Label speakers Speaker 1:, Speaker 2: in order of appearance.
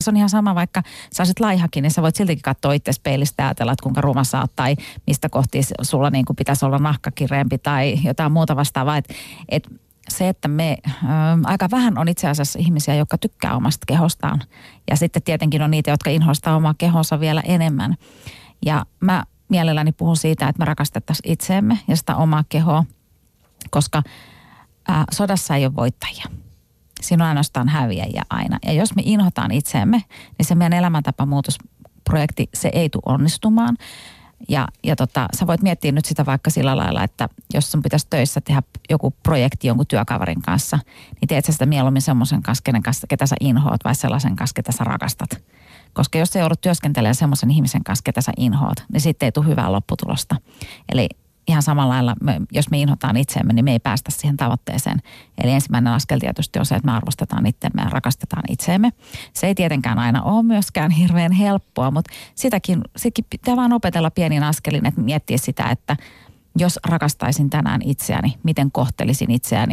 Speaker 1: Se on ihan sama, vaikka sä olisit laihakin, niin sä voit siltikin katsoa itse peilistä ja ajatella, että kuinka ruma oot tai mistä kohti sulla niin kuin pitäisi olla nahkakireempi tai jotain muuta vastaavaa. Et, et se, että me ö, aika vähän on itse asiassa ihmisiä, jotka tykkää omasta kehostaan. Ja sitten tietenkin on niitä, jotka inhoistaa omaa kehonsa vielä enemmän. Ja mä mielelläni puhun siitä, että me rakastettaisiin itseemme ja sitä omaa kehoa, koska ää, sodassa ei ole voittajia. Siinä on ainoastaan häviäjiä aina. Ja jos me inhotaan itseemme, niin se meidän elämäntapamuutosprojekti, se ei tule onnistumaan. Ja, ja tota, sä voit miettiä nyt sitä vaikka sillä lailla, että jos sun pitäisi töissä tehdä joku projekti jonkun työkaverin kanssa, niin teet sä sitä mieluummin semmoisen kanssa, kanssa, ketä sä inhoat, vai sellaisen kanssa, ketä sä rakastat. Koska jos sä joudut työskentelemään semmoisen ihmisen kanssa, ketä sä inhoat, niin sitten ei tule hyvää lopputulosta. Eli ihan samalla lailla, me, jos me inhotaan itseämme, niin me ei päästä siihen tavoitteeseen. Eli ensimmäinen askel tietysti on se, että me arvostetaan itseämme ja rakastetaan itseämme. Se ei tietenkään aina ole myöskään hirveän helppoa, mutta sitäkin, sitäkin pitää vaan opetella pienin askelin, että miettiä sitä, että jos rakastaisin tänään itseäni, miten kohtelisin itseäni